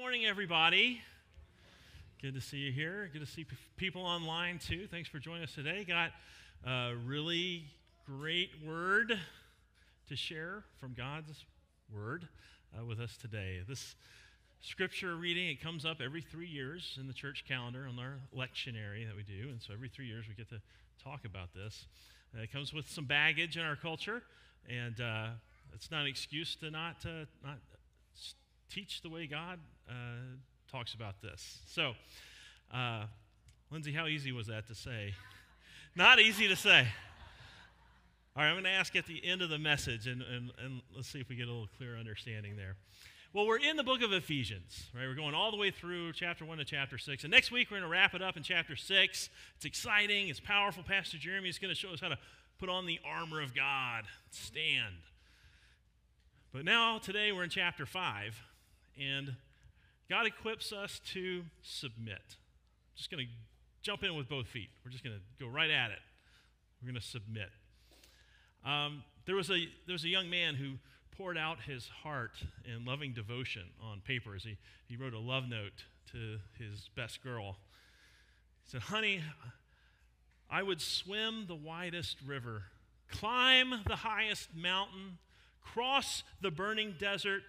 morning, everybody. Good to see you here. Good to see p- people online too. Thanks for joining us today. Got a really great word to share from God's word uh, with us today. This scripture reading it comes up every three years in the church calendar on our lectionary that we do, and so every three years we get to talk about this. Uh, it comes with some baggage in our culture, and uh, it's not an excuse to not uh, not teach the way God uh, talks about this. So, uh, Lindsay, how easy was that to say? Not easy to say. All right, I'm going to ask at the end of the message, and, and, and let's see if we get a little clearer understanding there. Well, we're in the book of Ephesians, right? We're going all the way through chapter 1 to chapter 6. And next week, we're going to wrap it up in chapter 6. It's exciting, it's powerful. Pastor Jeremy is going to show us how to put on the armor of God, stand. But now, today, we're in chapter 5, and God equips us to submit. Just going to jump in with both feet. We're just going to go right at it. We're going to submit. Um, there, was a, there was a young man who poured out his heart in loving devotion on paper as he, he wrote a love note to his best girl. He said, Honey, I would swim the widest river, climb the highest mountain, cross the burning desert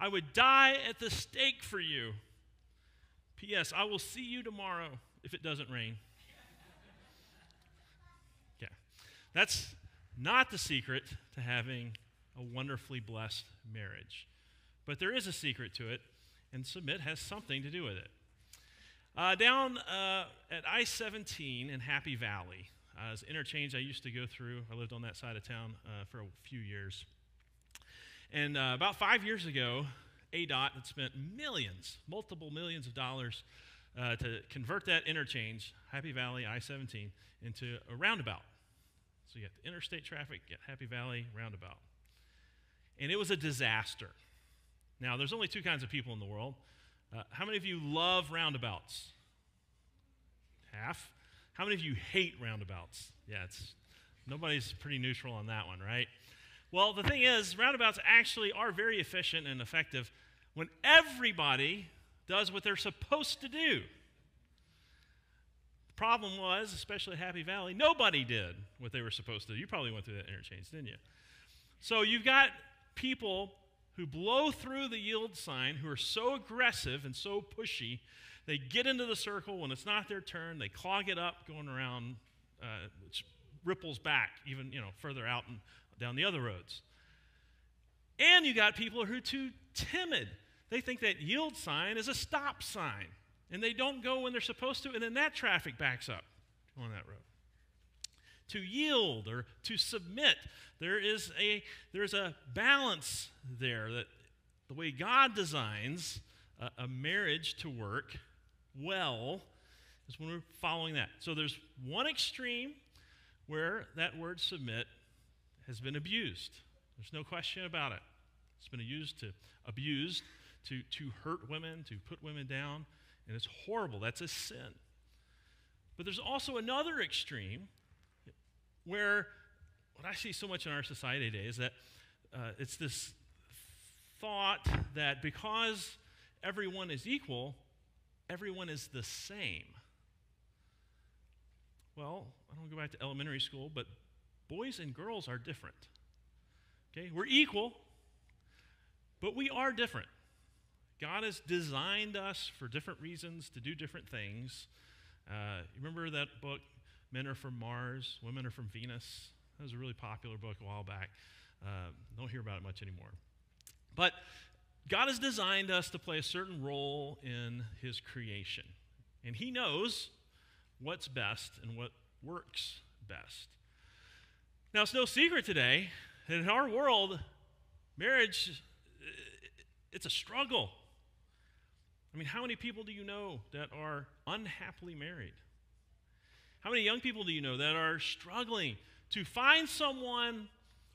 I would die at the stake for you. P.S. I will see you tomorrow if it doesn't rain. Yeah. That's not the secret to having a wonderfully blessed marriage. But there is a secret to it, and submit has something to do with it. Uh, down uh, at I 17 in Happy Valley, uh, as interchange I used to go through, I lived on that side of town uh, for a few years. And uh, about five years ago, ADOT had spent millions, multiple millions of dollars uh, to convert that interchange, Happy Valley I 17, into a roundabout. So you got the interstate traffic, get Happy Valley roundabout. And it was a disaster. Now, there's only two kinds of people in the world. Uh, how many of you love roundabouts? Half. How many of you hate roundabouts? Yeah, it's nobody's pretty neutral on that one, right? Well, the thing is, roundabouts actually are very efficient and effective when everybody does what they're supposed to do. The problem was, especially at Happy Valley, nobody did what they were supposed to. You probably went through that interchange, didn't you? So you've got people who blow through the yield sign who are so aggressive and so pushy, they get into the circle when it's not their turn, they clog it up going around, uh, which ripples back even you know further out and down the other roads. And you got people who are too timid. They think that yield sign is a stop sign, and they don't go when they're supposed to, and then that traffic backs up on that road. To yield or to submit, there is a there's a balance there that the way God designs a, a marriage to work well is when we're following that. So there's one extreme where that word submit has been abused. There's no question about it. It's been used to abused to, to hurt women, to put women down, and it's horrible. That's a sin. But there's also another extreme where what I see so much in our society today is that uh, it's this thought that because everyone is equal, everyone is the same. Well, I don't go back to elementary school, but boys and girls are different. Okay, we're equal, but we are different. God has designed us for different reasons to do different things. Uh, remember that book, Men Are From Mars, Women Are From Venus? That was a really popular book a while back. Uh, don't hear about it much anymore. But God has designed us to play a certain role in His creation. And He knows what's best and what works best. Now, it's no secret today that in our world, marriage, uh, it's a struggle. I mean, how many people do you know that are unhappily married? How many young people do you know that are struggling to find someone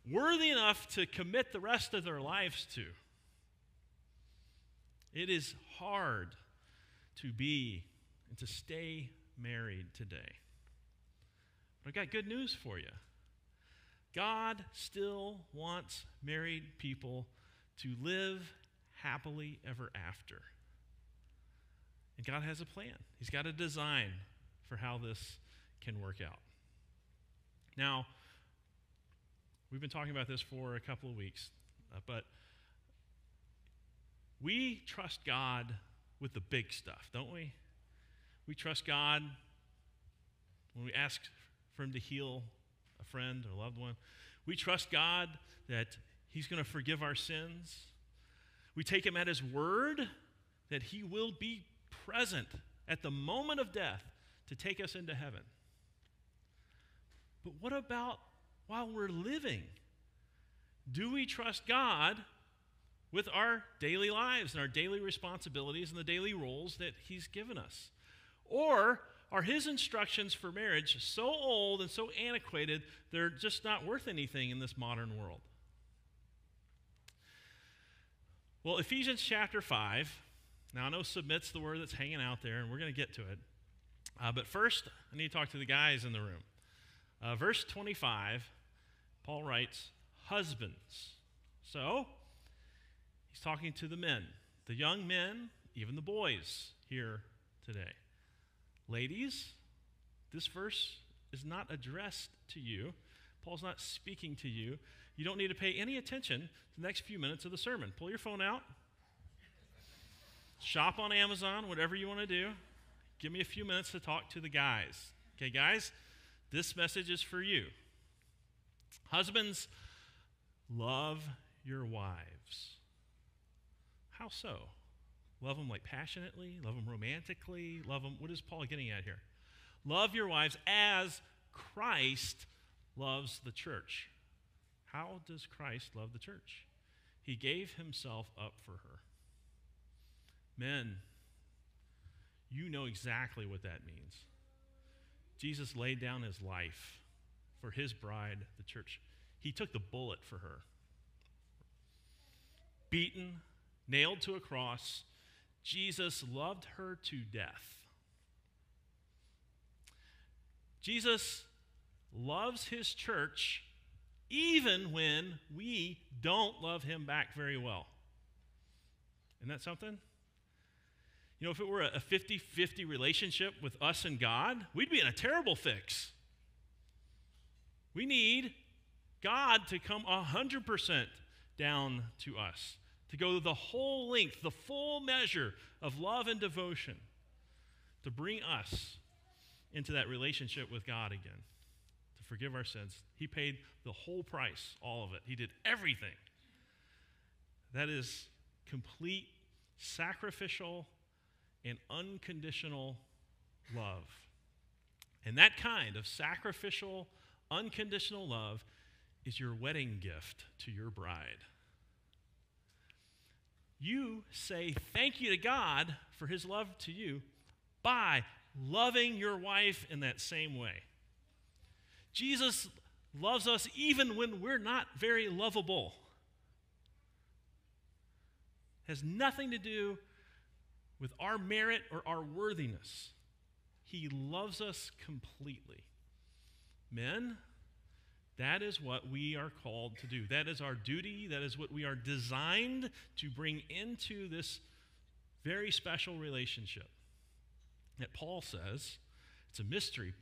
worthy enough to commit the rest of their lives to? It is hard to be and to stay married today. But I've got good news for you. God still wants married people to live happily ever after. And God has a plan, He's got a design for how this can work out. Now, we've been talking about this for a couple of weeks, uh, but we trust God with the big stuff, don't we? We trust God when we ask for Him to heal friend or a loved one. We trust God that He's going to forgive our sins. We take Him at His word that He will be present at the moment of death to take us into heaven. But what about while we're living? Do we trust God with our daily lives and our daily responsibilities and the daily roles that He's given us? Or are His instructions for marriage so old and so antiquated, they're just not worth anything in this modern world? Well, Ephesians chapter 5, now I know submits the word that's hanging out there, and we're going to get to it. Uh, but first, I need to talk to the guys in the room. Uh, verse 25, Paul writes, Husbands. So, he's talking to the men, the young men, even the boys here today. Ladies, this verse is not addressed to you. Paul's not speaking to you. You don't need to pay any attention to the next few minutes of the sermon. Pull your phone out, shop on Amazon, whatever you want to do. Give me a few minutes to talk to the guys. Okay, guys, this message is for you. Husbands, love your wives. How so? Love them like passionately, love them romantically, love them. What is Paul getting at here? Love your wives as Christ loves the church. How does Christ love the church? He gave himself up for her. Men, you know exactly what that means. Jesus laid down his life for his bride, the church. He took the bullet for her. Beaten, nailed to a cross, Jesus loved her to death. Jesus loves his church even when we don't love him back very well. Isn't that something? You know, if it were a 50 50 relationship with us and God, we'd be in a terrible fix. We need God to come 100% down to us, to go the whole length, the full measure of love and devotion, to bring us into that relationship with God again to forgive our sins. He paid the whole price, all of it. He did everything. That is complete sacrificial and unconditional love. And that kind of sacrificial, unconditional love is your wedding gift to your bride. You say thank you to God for his love to you by loving your wife in that same way. Jesus loves us even when we're not very lovable. Has nothing to do with our merit or our worthiness. He loves us completely. Men, that is what we are called to do. That is our duty. That is what we are designed to bring into this very special relationship. That Paul says, it's a mystery,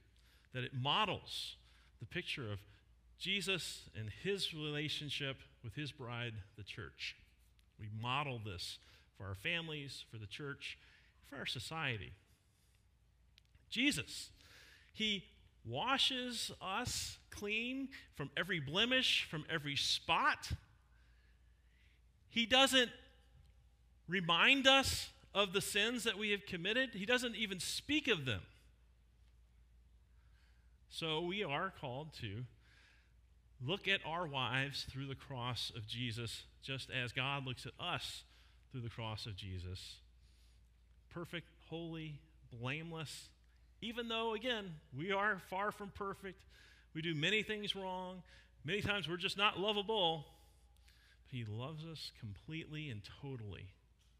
that it models the picture of Jesus and his relationship with his bride, the church. We model this for our families, for the church, for our society. Jesus, he washes us clean from every blemish, from every spot. He doesn't remind us of the sins that we have committed, he doesn't even speak of them. So we are called to look at our wives through the cross of Jesus, just as God looks at us through the cross of Jesus. Perfect, holy, blameless, even though, again, we are far from perfect. We do many things wrong. Many times we're just not lovable. But He loves us completely and totally,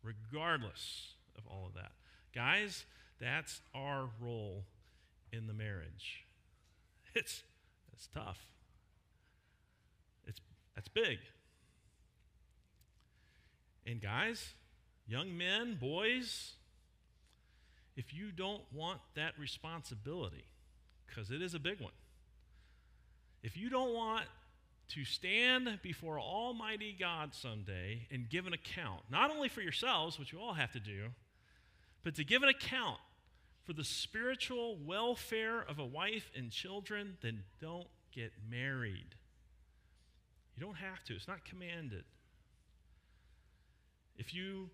regardless of all of that. Guys, that's our role in the marriage. It's, it's tough. It's, that's big. And guys, young men, boys, if you don't want that responsibility, because it is a big one, if you don't want to stand before Almighty God someday and give an account, not only for yourselves, which you all have to do, but to give an account for the spiritual welfare of a wife and children, then don't get married. You don't have to, it's not commanded. If you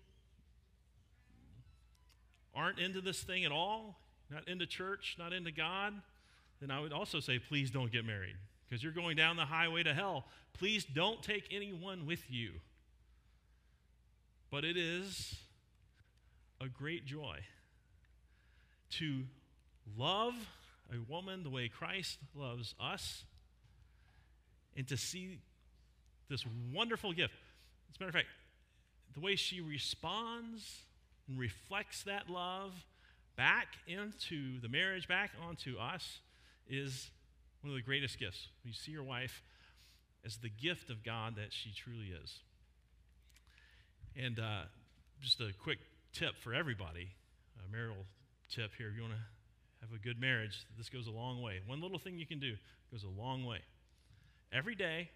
aren't into this thing at all, not into church, not into God, then I would also say, please don't get married because you're going down the highway to hell. Please don't take anyone with you. But it is a great joy to love a woman the way Christ loves us and to see this wonderful gift. As a matter of fact, the way she responds and reflects that love back into the marriage, back onto us, is one of the greatest gifts. You see your wife as the gift of God that she truly is. And uh, just a quick tip for everybody, a marital tip here. If you want to have a good marriage, this goes a long way. One little thing you can do goes a long way. Every day,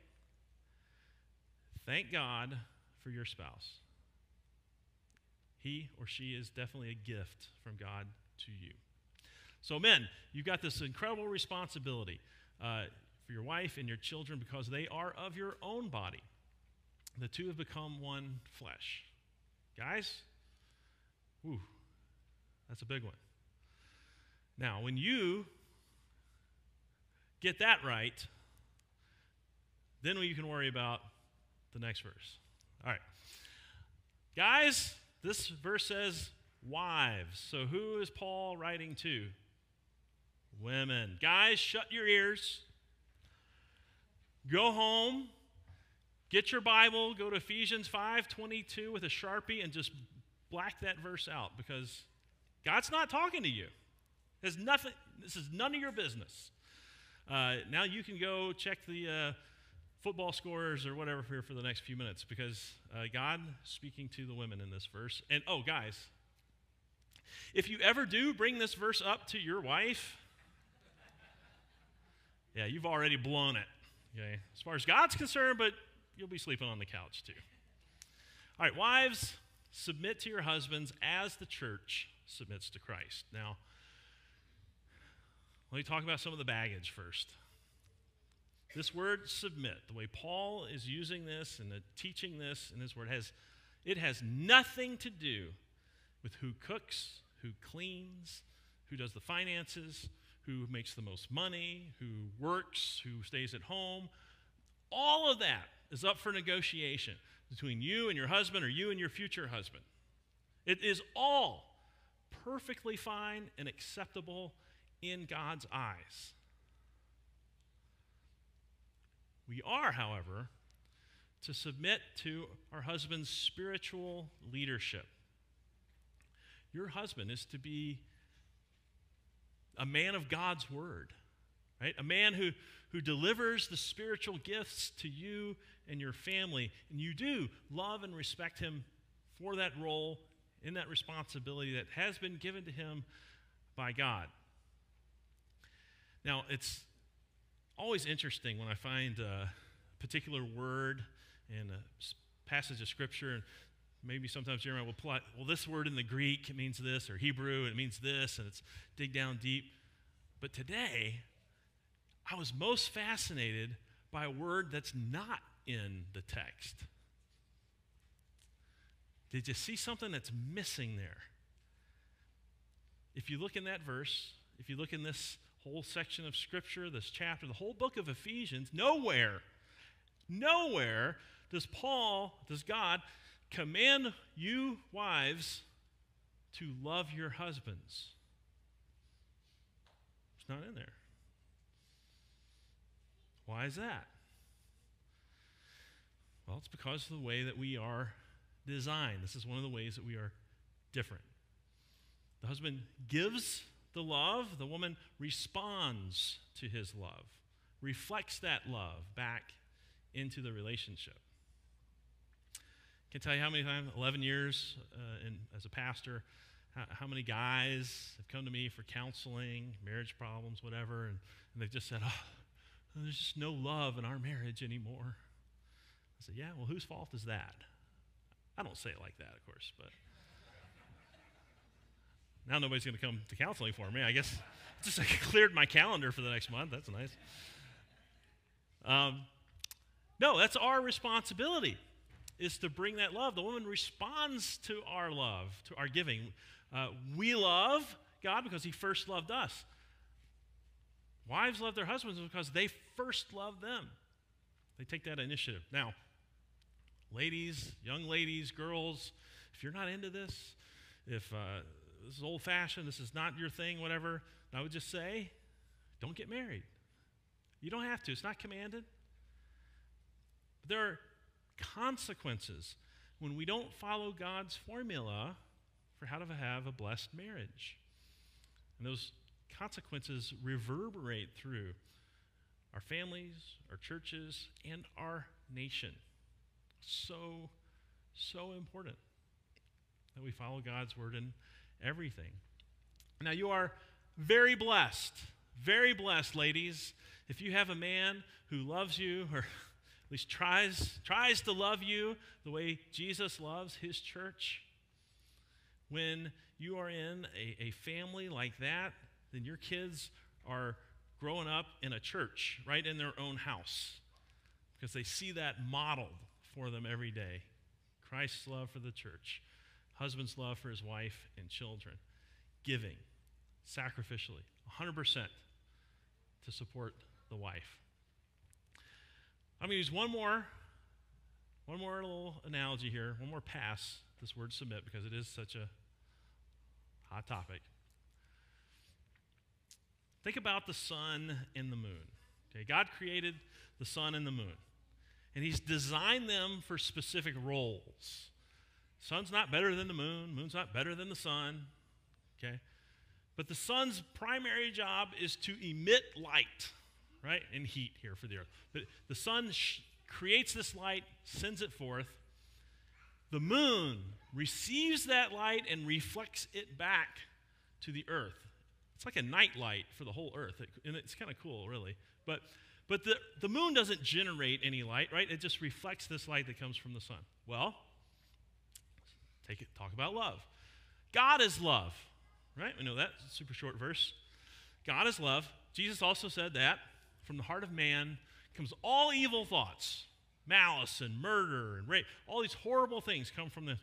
thank God for your spouse. He or she is definitely a gift from God to you. So, men, you've got this incredible responsibility uh, for your wife and your children because they are of your own body. The two have become one flesh. Guys, ooh, that's a big one. Now, when you get that right, then you can worry about the next verse. All right. Guys, this verse says wives. So who is Paul writing to? Women. Guys, shut your ears. Go home. Get your Bible, go to Ephesians 5:22 with a Sharpie and just black that verse out because God's not talking to you. There's nothing, this is none of your business. Uh, now you can go check the uh, football scores or whatever here for the next few minutes because uh, God speaking to the women in this verse. And oh, guys, if you ever do bring this verse up to your wife, yeah, you've already blown it. Okay, as far as God's concerned, but you'll be sleeping on the couch too. All right, wives, submit to your husbands as the church submits to Christ. Now, let me talk about some of the baggage first. This word submit, the way Paul is using this and teaching this in his word, has it has nothing to do with who cooks, who cleans, who does the finances, who makes the most money, who works, who stays at home. All of that is up for negotiation between you and your husband or you and your future husband. It is all perfectly fine and acceptable in God's eyes. We are, however, to submit to our husband's spiritual leadership. Your husband is to be a man of God's word, right? A man who, who delivers the spiritual gifts to you and your family. And you do love and respect him for that role in that responsibility that has been given to him by God. Now, it's always interesting when I find uh, a particular word in a passage of Scripture, and maybe sometimes Jeremiah will pull out, well, this word in the Greek, means this, or Hebrew, it means this, and it's dig down deep. But today, I was most fascinated by a word that's not in the text. Did you see something that's missing there? If you look in that verse, if you look in this whole section of Scripture, this chapter, the whole book of Ephesians, nowhere, nowhere does Paul, does God command you, wives, to love your husbands. It's not in there. Why is that? Well, it's because of the way that we are designed. This is one of the ways that we are different. The husband gives the love, the woman responds to his love, reflects that love back into the relationship. Can tell you how many times, 11 years uh, in, as a pastor, how, how, many guys have come to me for counseling, marriage problems, whatever, and, and they've just said, oh, there's just no love in our marriage anymore. I said, yeah, well, whose fault is that? I don't say it like that, of course, but now nobody's going to come to counseling for me. I guess just cleared my calendar for the next month. That's nice. Um, no, that's our responsibility is to bring that love. The woman responds to our love, to our giving. Uh, we love God because He first loved us. Wives love their husbands because they first love them. They take that initiative. Now, ladies, young ladies, girls, if you're not into this, if uh, this is old fashioned, this is not your thing, whatever, I would just say, don't get married. You don't have to, it's not commanded. There are consequences when we don't follow God's formula for how to have a blessed marriage. And those consequences reverberate through our families, our churches, and our nation. So, so important that we follow God's word in everything. Now, you are very blessed, very blessed, ladies, if you have a man who loves you or least tries, tries to love you the way Jesus loves his church. When you are in a, a family like that, then your kids are growing up in a church, right in their own house, because they see that modeled for them every day. Christ's love for the church, husband's love for his wife and children, giving sacrificially, 100% to support the wife. I'm going to use one more, one more little analogy here, one more pass, this word submit, because it is such a hot topic. Think about the sun and the moon. Okay, God created the sun and the moon, and He's designed them for specific roles. Sun's not better than the moon, moon's not better than the sun. Okay? But the sun's primary job is to emit light right? And heat here for the earth. But the sun sh- creates this light, sends it forth. The moon receives that light and reflects it back to the earth. It's like a night light for the whole earth. It, and it's kind of cool, really. But, but the, the moon doesn't generate any light, right? It just reflects this light that comes from the sun. Well, take it, talk about love. God is love, right? We know that. Super short verse. God is love. Jesus also said that from the heart of man comes all evil thoughts, malice and murder and rape. All these horrible things come from the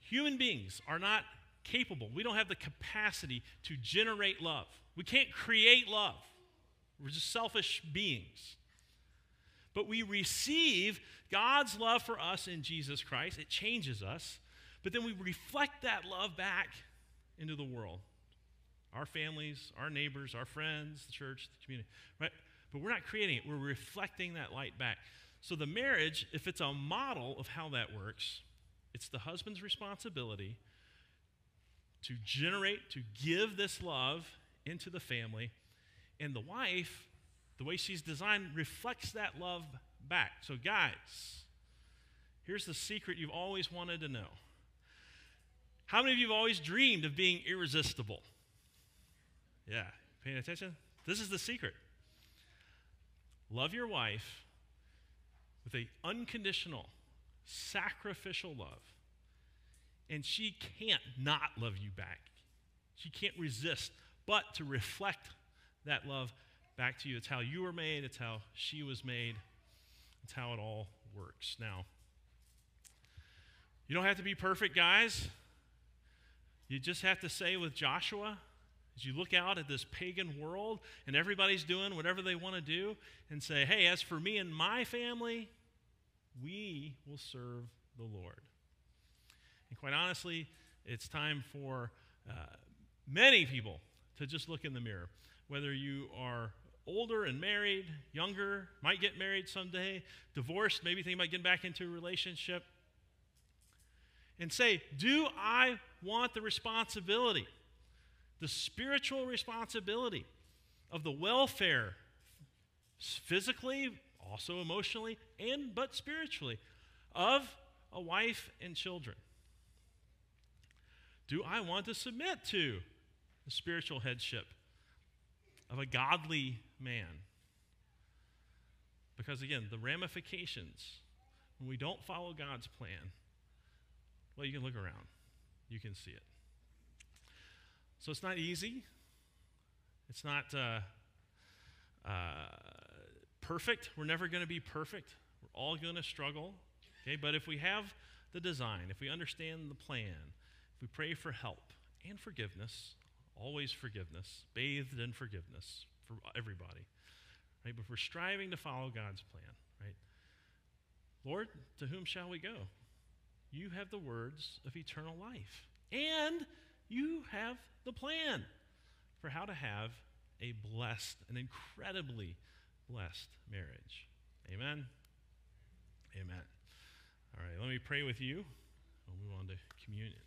human beings are not capable. We don't have the capacity to generate love. We can't create love. We're just selfish beings. But we receive God's love for us in Jesus Christ. It changes us. But then we reflect that love back into the world. Our families, our neighbors, our friends, the church, the community. Right? But we're not creating it, we're reflecting that light back. So the marriage, if it's a model of how that works, it's the husband's responsibility to generate, to give this love into the family. And the wife, the way she's designed, reflects that love back. So, guys, here's the secret you've always wanted to know. How many of you have always dreamed of being irresistible? Yeah, paying attention? This is the secret. Love your wife with an unconditional, sacrificial love. And she can't not love you back. She can't resist but to reflect that love back to you. It's how you were made, it's how she was made, it's how it all works. Now, you don't have to be perfect, guys. You just have to say with Joshua, as you look out at this pagan world and everybody's doing whatever they want to do, and say, hey, as for me and my family, we will serve the Lord. And quite honestly, it's time for uh, many people to just look in the mirror. Whether you are older and married, younger, might get married someday, divorced, maybe thinking about getting back into a relationship, and say, Do I want the responsibility? The spiritual responsibility of the welfare, physically, also emotionally, and but spiritually, of a wife and children. Do I want to submit to the spiritual headship of a godly man? Because again, the ramifications when we don't follow God's plan, well, you can look around, you can see it. So it's not easy. It's not uh, uh, perfect. We're never going to be perfect. We're all going to struggle. Okay, but if we have the design, if we understand the plan, if we pray for help and forgiveness, always forgiveness, bathed in forgiveness for everybody, right? But we're striving to follow God's plan, right? Lord, to whom shall we go? You have the words of eternal life, and you have the plan for how to have a blessed, an incredibly blessed marriage. Amen. Amen. All right, let me pray with you. We'll move on to communion.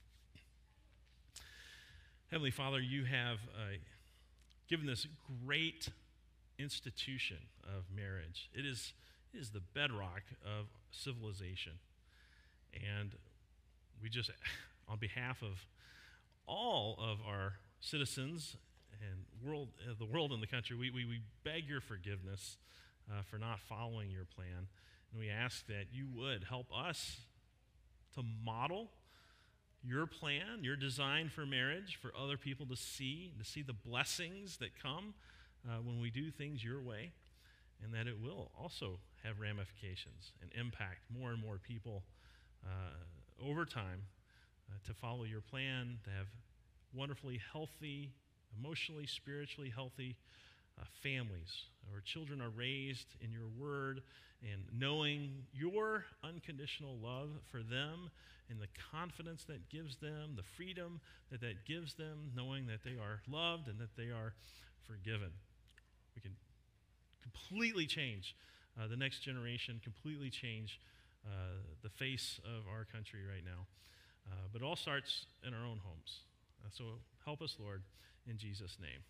Heavenly Father, you have uh, given this great institution of marriage. It is, it is the bedrock of civilization. And we just, on behalf of all of our citizens and world, uh, the world and the country, we, we, we beg your forgiveness uh, for not following your plan. And we ask that you would help us to model your plan, your design for marriage for other people to see, to see the blessings that come uh, when we do things your way, and that it will also have ramifications and impact more and more people uh, over time uh, to follow your plan, to have wonderfully healthy, emotionally, spiritually healthy uh, families where children are raised in your word and knowing your unconditional love for them and the confidence that gives them, the freedom that that gives them, knowing that they are loved and that they are forgiven. We can completely change uh, the next generation, completely change uh, the face of our country right now. Uh, but it all starts in our own homes. Uh, so help us, Lord, in Jesus' name.